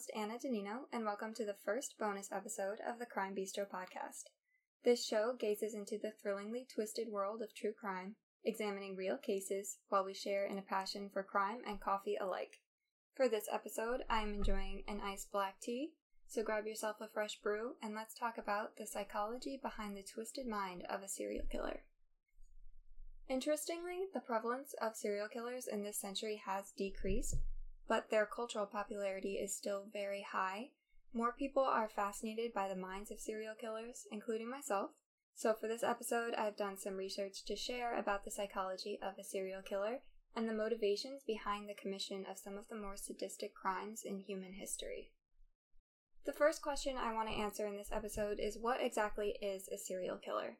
host, Anna Danino, and welcome to the first bonus episode of the Crime Bistro podcast. This show gazes into the thrillingly twisted world of true crime, examining real cases while we share in a passion for crime and coffee alike. For this episode, I am enjoying an iced black tea, so grab yourself a fresh brew and let's talk about the psychology behind the twisted mind of a serial killer. Interestingly, the prevalence of serial killers in this century has decreased, but their cultural popularity is still very high. More people are fascinated by the minds of serial killers, including myself. So, for this episode, I've done some research to share about the psychology of a serial killer and the motivations behind the commission of some of the more sadistic crimes in human history. The first question I want to answer in this episode is what exactly is a serial killer?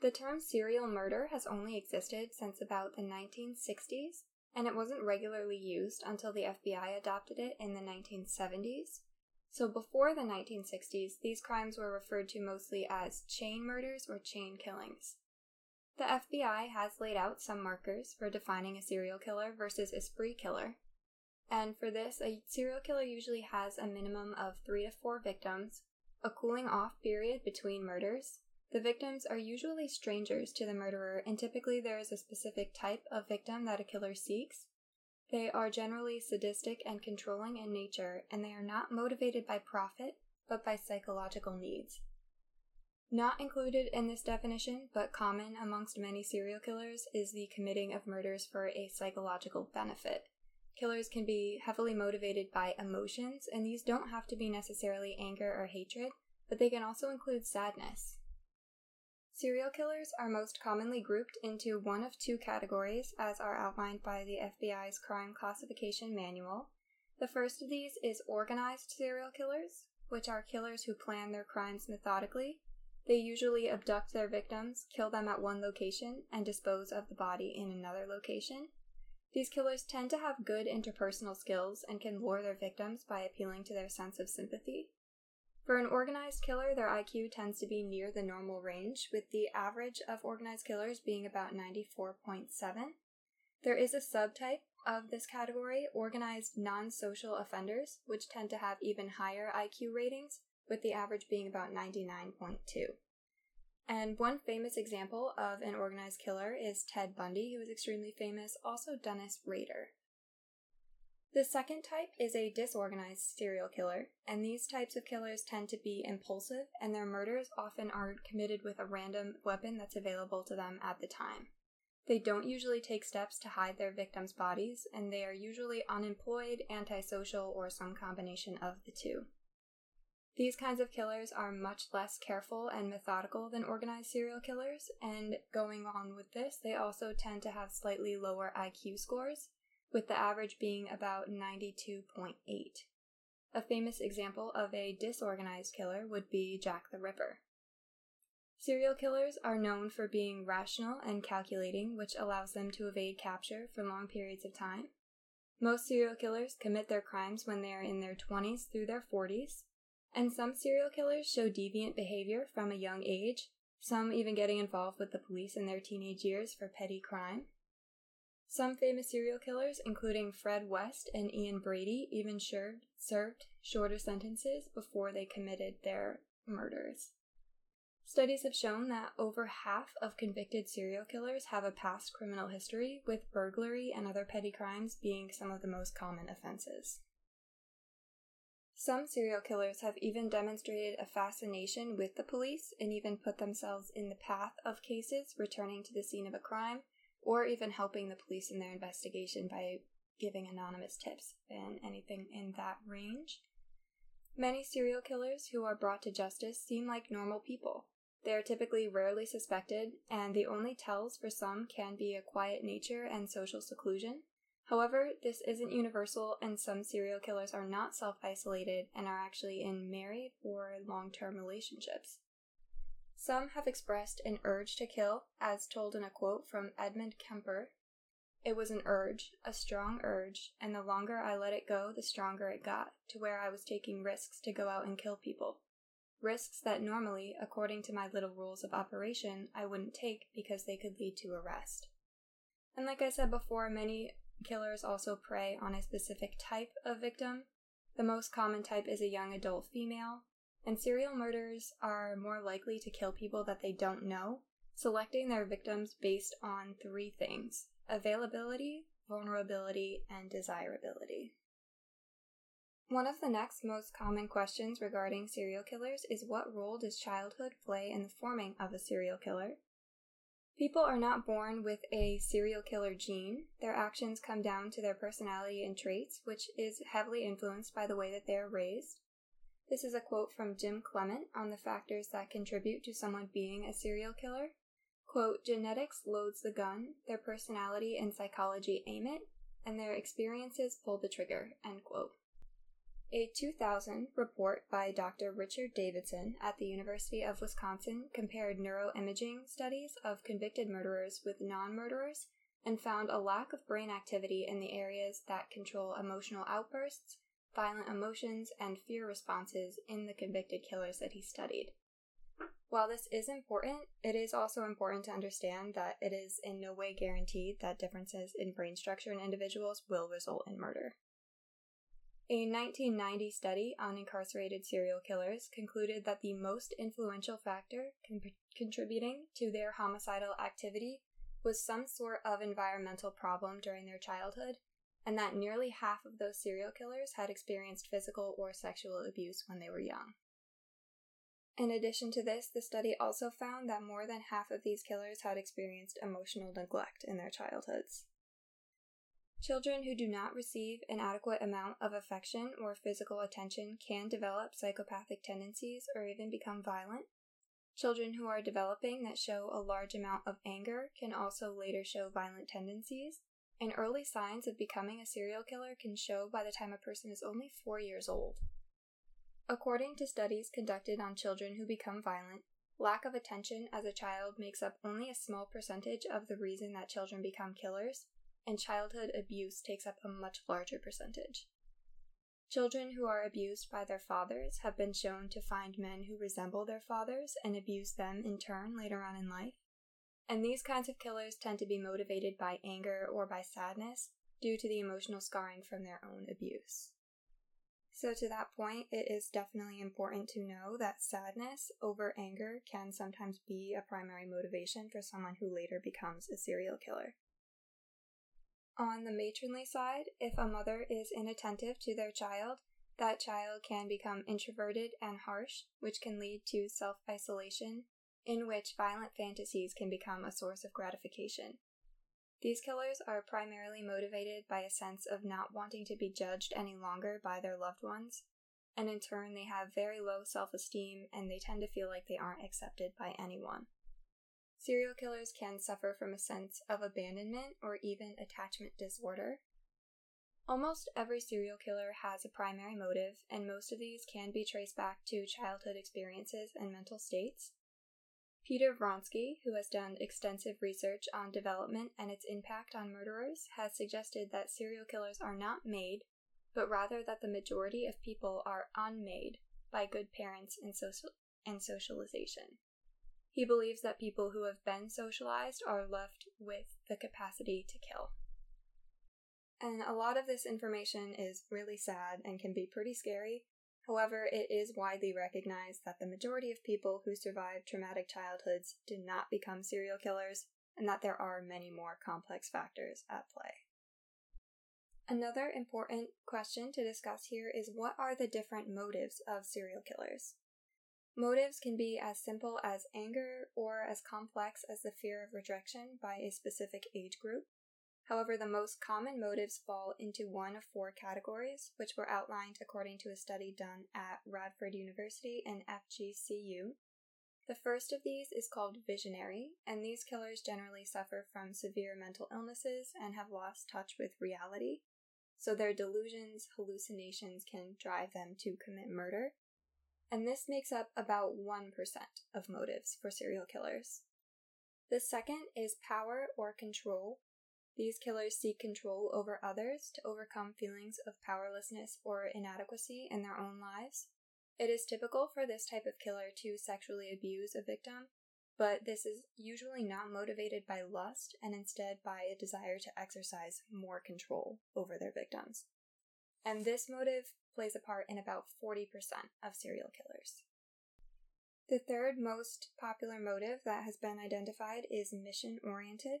The term serial murder has only existed since about the 1960s, and it wasn't regularly used until the FBI adopted it in the 1970s. So before the 1960s, these crimes were referred to mostly as chain murders or chain killings. The FBI has laid out some markers for defining a serial killer versus a spree killer. And for this, a serial killer usually has a minimum of three to four victims, a cooling off period between murders, the victims are usually strangers to the murderer, and typically there is a specific type of victim that a killer seeks. They are generally sadistic and controlling in nature, and they are not motivated by profit, but by psychological needs. Not included in this definition, but common amongst many serial killers, is the committing of murders for a psychological benefit. Killers can be heavily motivated by emotions, and these don't have to be necessarily anger or hatred, but they can also include sadness. Serial killers are most commonly grouped into one of two categories, as are outlined by the FBI's Crime Classification Manual. The first of these is organized serial killers, which are killers who plan their crimes methodically. They usually abduct their victims, kill them at one location, and dispose of the body in another location. These killers tend to have good interpersonal skills and can lure their victims by appealing to their sense of sympathy. For an organized killer, their IQ tends to be near the normal range, with the average of organized killers being about 94.7. There is a subtype of this category, organized non social offenders, which tend to have even higher IQ ratings, with the average being about 99.2. And one famous example of an organized killer is Ted Bundy, who was extremely famous, also Dennis Rader. The second type is a disorganized serial killer, and these types of killers tend to be impulsive, and their murders often are committed with a random weapon that's available to them at the time. They don't usually take steps to hide their victims' bodies, and they are usually unemployed, antisocial, or some combination of the two. These kinds of killers are much less careful and methodical than organized serial killers, and going on with this, they also tend to have slightly lower IQ scores, with the average being about 92.8. A famous example of a disorganized killer would be Jack the Ripper. Serial killers are known for being rational and calculating, which allows them to evade capture for long periods of time. Most serial killers commit their crimes when they are in their 20s through their 40s, and some serial killers show deviant behavior from a young age, some even getting involved with the police in their teenage years for petty crime. Some famous serial killers, including Fred West and Ian Brady, even served, served shorter sentences before they committed their murders. Studies have shown that over half of convicted serial killers have a past criminal history, with burglary and other petty crimes being some of the most common offenses. Some serial killers have even demonstrated a fascination with the police and even put themselves in the path of cases returning to the scene of a crime or even helping the police in their investigation by giving anonymous tips and anything in that range. Many serial killers who are brought to justice seem like normal people. They are typically rarely suspected, and the only tells for some can be a quiet nature and social seclusion. However, this isn't universal, and some serial killers are not self isolated and are actually in married or long term relationships. Some have expressed an urge to kill, as told in a quote from Edmund Kemper. It was an urge, a strong urge, and the longer I let it go, the stronger it got, to where I was taking risks to go out and kill people. Risks that normally, according to my little rules of operation, I wouldn't take because they could lead to arrest. And like I said before, many killers also prey on a specific type of victim, The most common type is a young adult female, and serial murders are more likely to kill people that they don't know, selecting their victims based on three things availability, vulnerability, and desirability. One of the next most common questions regarding serial killers is what role does childhood play in the forming of a serial killer? People are not born with a serial killer gene. Their actions come down to their personality and traits, which is heavily influenced by the way that they are raised. This is a quote from Jim Clement on the factors that contribute to someone being a serial killer. Quote, genetics loads the gun, their personality and psychology aim it, and their experiences pull the trigger, end quote. A 2000 report by Dr. Richard Davidson at the University of Wisconsin compared neuroimaging studies of convicted murderers with non murderers and found a lack of brain activity in the areas that control emotional outbursts, violent emotions, and fear responses in the convicted killers that he studied. While this is important, it is also important to understand that it is in no way guaranteed that differences in brain structure in individuals will result in murder. A 1990 study on incarcerated serial killers concluded that the most influential factor con- contributing to their homicidal activity was some sort of environmental problem during their childhood, and that nearly half of those serial killers had experienced physical or sexual abuse when they were young. In addition to this, the study also found that more than half of these killers had experienced emotional neglect in their childhoods. Children who do not receive an adequate amount of affection or physical attention can develop psychopathic tendencies or even become violent. Children who are developing that show a large amount of anger can also later show violent tendencies, and early signs of becoming a serial killer can show by the time a person is only four years old. According to studies conducted on children who become violent, lack of attention as a child makes up only a small percentage of the reason that children become killers, and childhood abuse takes up a much larger percentage. Children who are abused by their fathers have been shown to find men who resemble their fathers and abuse them in turn later on in life. And these kinds of killers tend to be motivated by anger or by sadness due to the emotional scarring from their own abuse. So, to that point, it is definitely important to know that sadness over anger can sometimes be a primary motivation for someone who later becomes a serial killer. On the matronly side, if a mother is inattentive to their child, that child can become introverted and harsh, which can lead to self isolation, in which violent fantasies can become a source of gratification. These killers are primarily motivated by a sense of not wanting to be judged any longer by their loved ones, and in turn, they have very low self esteem and they tend to feel like they aren't accepted by anyone. Serial killers can suffer from a sense of abandonment or even attachment disorder. Almost every serial killer has a primary motive, and most of these can be traced back to childhood experiences and mental states. Peter Vronsky, who has done extensive research on development and its impact on murderers, has suggested that serial killers are not made, but rather that the majority of people are unmade by good parents and, social- and socialization. He believes that people who have been socialized are left with the capacity to kill. And a lot of this information is really sad and can be pretty scary. However, it is widely recognized that the majority of people who survive traumatic childhoods do not become serial killers, and that there are many more complex factors at play. Another important question to discuss here is what are the different motives of serial killers? Motives can be as simple as anger or as complex as the fear of rejection by a specific age group. However, the most common motives fall into one of four categories, which were outlined according to a study done at Radford University and FGCU. The first of these is called visionary, and these killers generally suffer from severe mental illnesses and have lost touch with reality. So their delusions, hallucinations can drive them to commit murder and this makes up about 1% of motives for serial killers. The second is power or control. These killers seek control over others to overcome feelings of powerlessness or inadequacy in their own lives. It is typical for this type of killer to sexually abuse a victim, but this is usually not motivated by lust and instead by a desire to exercise more control over their victims. and this motive plays a part in about 40% of serial killers. The third most popular motive that has been identified is mission oriented,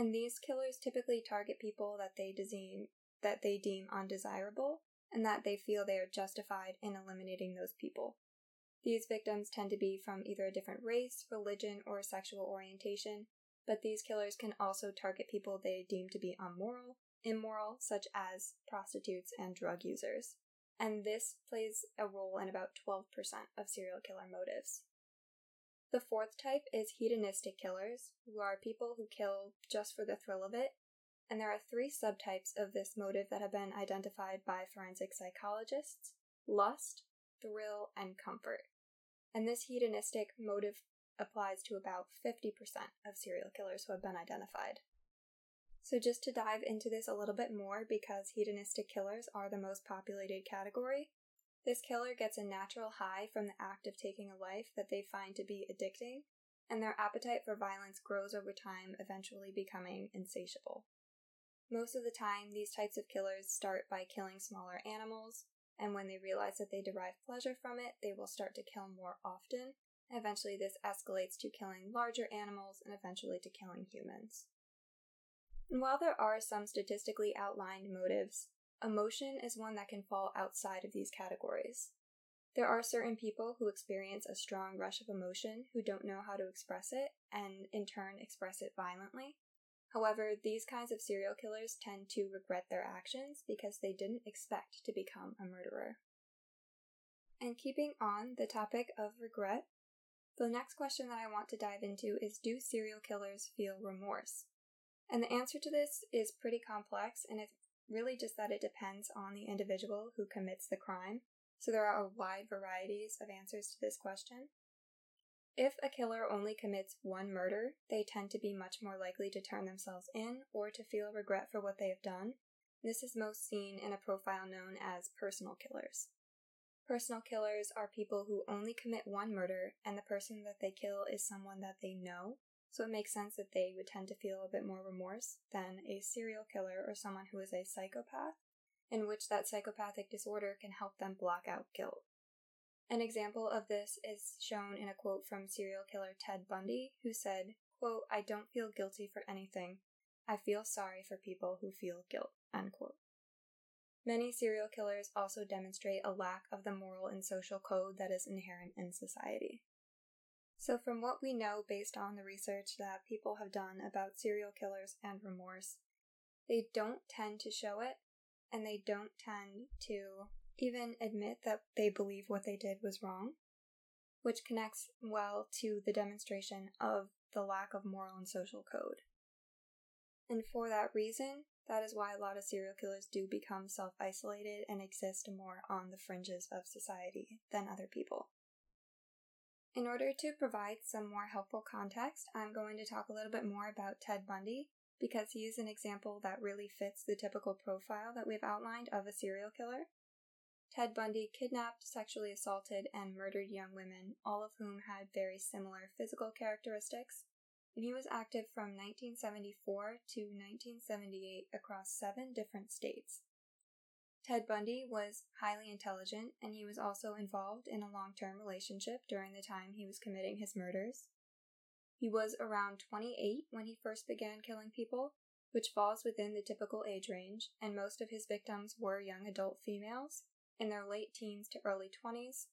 and these killers typically target people that they deem that they deem undesirable and that they feel they are justified in eliminating those people. These victims tend to be from either a different race, religion, or sexual orientation, but these killers can also target people they deem to be unmoral, immoral, such as prostitutes and drug users. And this plays a role in about 12% of serial killer motives. The fourth type is hedonistic killers, who are people who kill just for the thrill of it. And there are three subtypes of this motive that have been identified by forensic psychologists lust, thrill, and comfort. And this hedonistic motive applies to about 50% of serial killers who have been identified. So, just to dive into this a little bit more, because hedonistic killers are the most populated category, this killer gets a natural high from the act of taking a life that they find to be addicting, and their appetite for violence grows over time, eventually becoming insatiable. Most of the time, these types of killers start by killing smaller animals, and when they realize that they derive pleasure from it, they will start to kill more often. Eventually, this escalates to killing larger animals and eventually to killing humans. And while there are some statistically outlined motives, emotion is one that can fall outside of these categories. There are certain people who experience a strong rush of emotion who don't know how to express it and in turn express it violently. However, these kinds of serial killers tend to regret their actions because they didn't expect to become a murderer. And keeping on the topic of regret, the next question that I want to dive into is Do serial killers feel remorse? And the answer to this is pretty complex, and it's really just that it depends on the individual who commits the crime. So there are wide varieties of answers to this question. If a killer only commits one murder, they tend to be much more likely to turn themselves in or to feel regret for what they have done. This is most seen in a profile known as personal killers. Personal killers are people who only commit one murder, and the person that they kill is someone that they know so it makes sense that they would tend to feel a bit more remorse than a serial killer or someone who is a psychopath, in which that psychopathic disorder can help them block out guilt. An example of this is shown in a quote from serial killer Ted Bundy, who said, quote, I don't feel guilty for anything. I feel sorry for people who feel guilt, unquote. Many serial killers also demonstrate a lack of the moral and social code that is inherent in society. So, from what we know based on the research that people have done about serial killers and remorse, they don't tend to show it, and they don't tend to even admit that they believe what they did was wrong, which connects well to the demonstration of the lack of moral and social code. And for that reason, that is why a lot of serial killers do become self isolated and exist more on the fringes of society than other people. In order to provide some more helpful context, I'm going to talk a little bit more about Ted Bundy because he is an example that really fits the typical profile that we've outlined of a serial killer. Ted Bundy kidnapped, sexually assaulted, and murdered young women, all of whom had very similar physical characteristics, and he was active from 1974 to 1978 across seven different states. Ted Bundy was highly intelligent, and he was also involved in a long term relationship during the time he was committing his murders. He was around 28 when he first began killing people, which falls within the typical age range, and most of his victims were young adult females in their late teens to early 20s.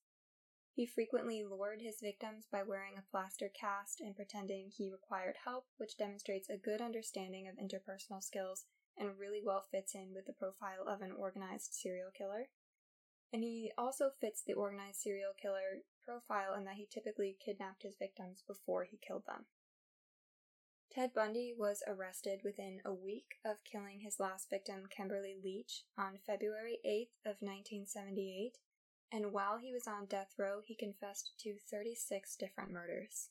He frequently lured his victims by wearing a plaster cast and pretending he required help, which demonstrates a good understanding of interpersonal skills and really well fits in with the profile of an organized serial killer. And he also fits the organized serial killer profile in that he typically kidnapped his victims before he killed them. Ted Bundy was arrested within a week of killing his last victim, Kimberly Leach, on February 8th of 1978, and while he was on death row, he confessed to 36 different murders.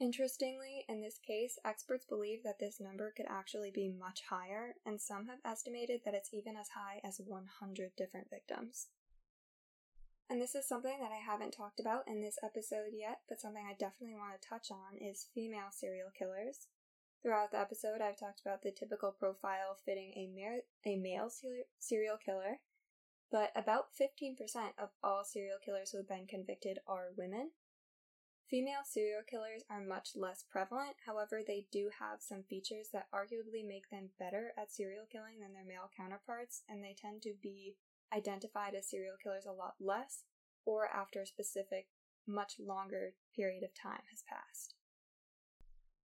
Interestingly, in this case, experts believe that this number could actually be much higher, and some have estimated that it's even as high as 100 different victims. And this is something that I haven't talked about in this episode yet, but something I definitely want to touch on is female serial killers. Throughout the episode, I've talked about the typical profile fitting a, mar- a male serial killer, but about 15% of all serial killers who have been convicted are women. Female serial killers are much less prevalent, however, they do have some features that arguably make them better at serial killing than their male counterparts, and they tend to be identified as serial killers a lot less or after a specific, much longer period of time has passed.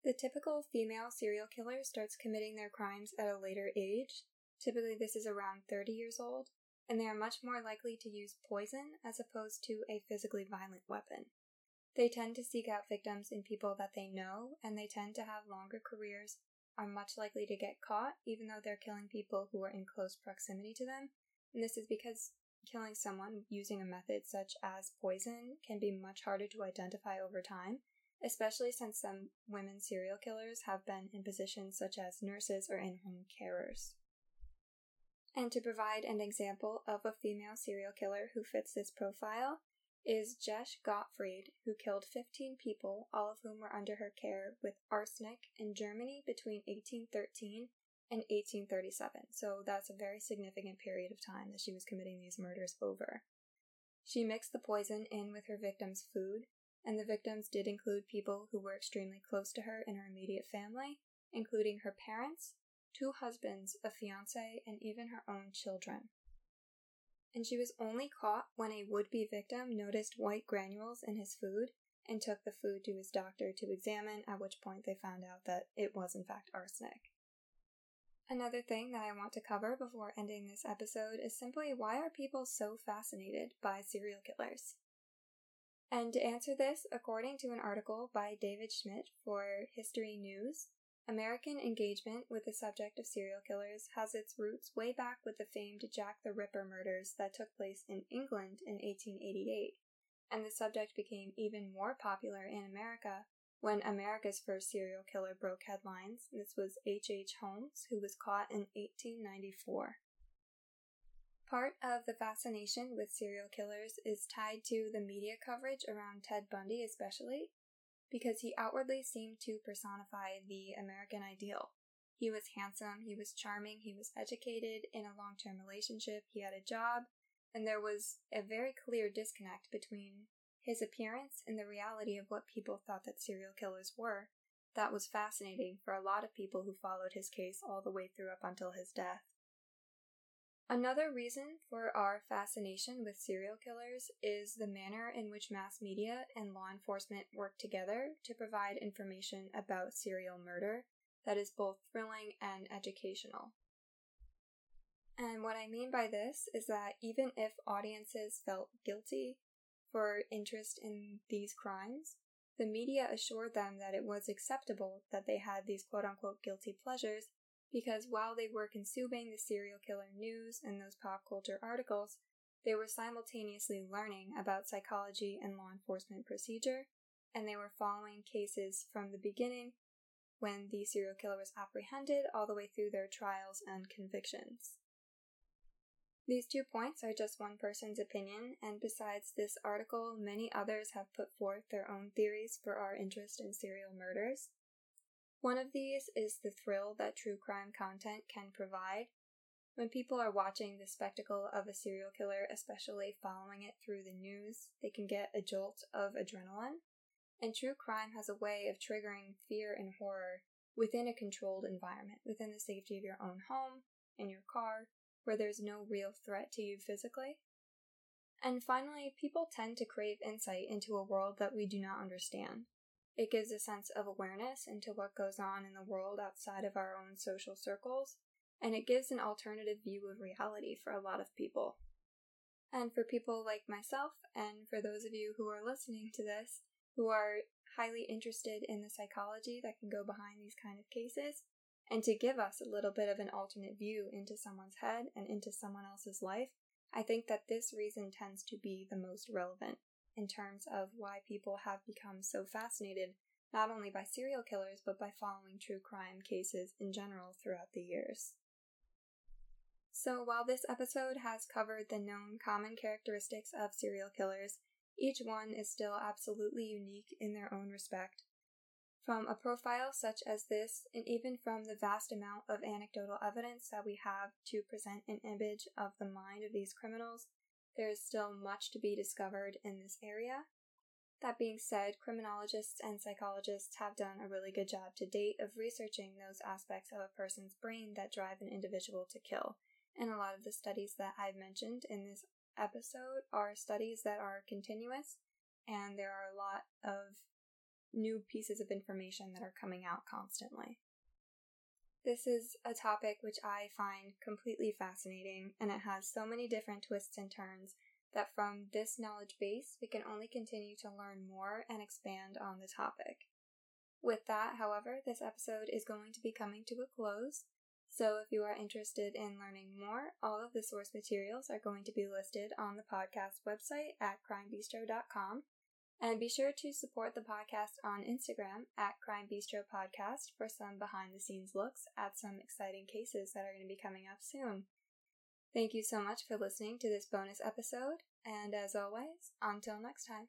The typical female serial killer starts committing their crimes at a later age. Typically, this is around 30 years old, and they are much more likely to use poison as opposed to a physically violent weapon. They tend to seek out victims in people that they know, and they tend to have longer careers, are much likely to get caught, even though they're killing people who are in close proximity to them. And this is because killing someone using a method such as poison can be much harder to identify over time, especially since some women serial killers have been in positions such as nurses or in home carers. And to provide an example of a female serial killer who fits this profile is Gesche Gottfried, who killed 15 people, all of whom were under her care, with arsenic in Germany between 1813 and 1837. So that's a very significant period of time that she was committing these murders over. She mixed the poison in with her victims' food, and the victims did include people who were extremely close to her in her immediate family, including her parents, two husbands, a fiance, and even her own children. And she was only caught when a would be victim noticed white granules in his food and took the food to his doctor to examine, at which point they found out that it was in fact arsenic. Another thing that I want to cover before ending this episode is simply why are people so fascinated by serial killers? And to answer this, according to an article by David Schmid for History News, American engagement with the subject of serial killers has its roots way back with the famed Jack the Ripper murders that took place in England in 1888, and the subject became even more popular in America when America's first serial killer broke headlines. This was H. H. Holmes, who was caught in 1894. Part of the fascination with serial killers is tied to the media coverage around Ted Bundy, especially, because he outwardly seemed to personify the American ideal. He was handsome, he was charming, he was educated, in a long term relationship, he had a job, and there was a very clear disconnect between his appearance and the reality of what people thought that serial killers were. That was fascinating for a lot of people who followed his case all the way through up until his death. Another reason for our fascination with serial killers is the manner in which mass media and law enforcement work together to provide information about serial murder that is both thrilling and educational. And what I mean by this is that even if audiences felt guilty for interest in these crimes, the media assured them that it was acceptable that they had these quote unquote guilty pleasures because while they were consuming the serial killer news and those pop culture articles, they were simultaneously learning about psychology and law enforcement procedure, and they were following cases from the beginning when the serial killer was apprehended all the way through their trials and convictions. These two points are just one person's opinion, and besides this article, many others have put forth their own theories for our interest in serial murders. One of these is the thrill that true crime content can provide. When people are watching the spectacle of a serial killer, especially following it through the news, they can get a jolt of adrenaline. And true crime has a way of triggering fear and horror within a controlled environment, within the safety of your own home, in your car, where there's no real threat to you physically. And finally, people tend to crave insight into a world that we do not understand. It gives a sense of awareness into what goes on in the world outside of our own social circles, and it gives an alternative view of reality for a lot of people. And for people like myself, and for those of you who are listening to this, who are highly interested in the psychology that can go behind these kind of cases, and to give us a little bit of an alternate view into someone's head and into someone else's life, I think that this reason tends to be the most relevant in terms of why people have become so fascinated not only by serial killers but by following true crime cases in general throughout the years. So, while this episode has covered the known common characteristics of serial killers, each one is still absolutely unique in their own respect From a profile such as this, and even from the vast amount of anecdotal evidence that we have to present an image of the mind of these criminals, there is still much to be discovered in this area. That being said, criminologists and psychologists have done a really good job to date of researching those aspects of a person's brain that drive an individual to kill. And a lot of the studies that I've mentioned in this episode are studies that are continuous, and there are a lot of new pieces of information that are coming out constantly. This is a topic which I find completely fascinating, and it has so many different twists and turns that from this knowledge base, we can only continue to learn more and expand on the topic. With that, however, this episode is going to be coming to a close. So, if you are interested in learning more, all of the source materials are going to be listed on the podcast website at crimebistro.com. And be sure to support the podcast on Instagram at Crime Bistro Podcast for some behind the scenes looks at some exciting cases that are going to be coming up soon. Thank you so much for listening to this bonus episode, and as always, until next time.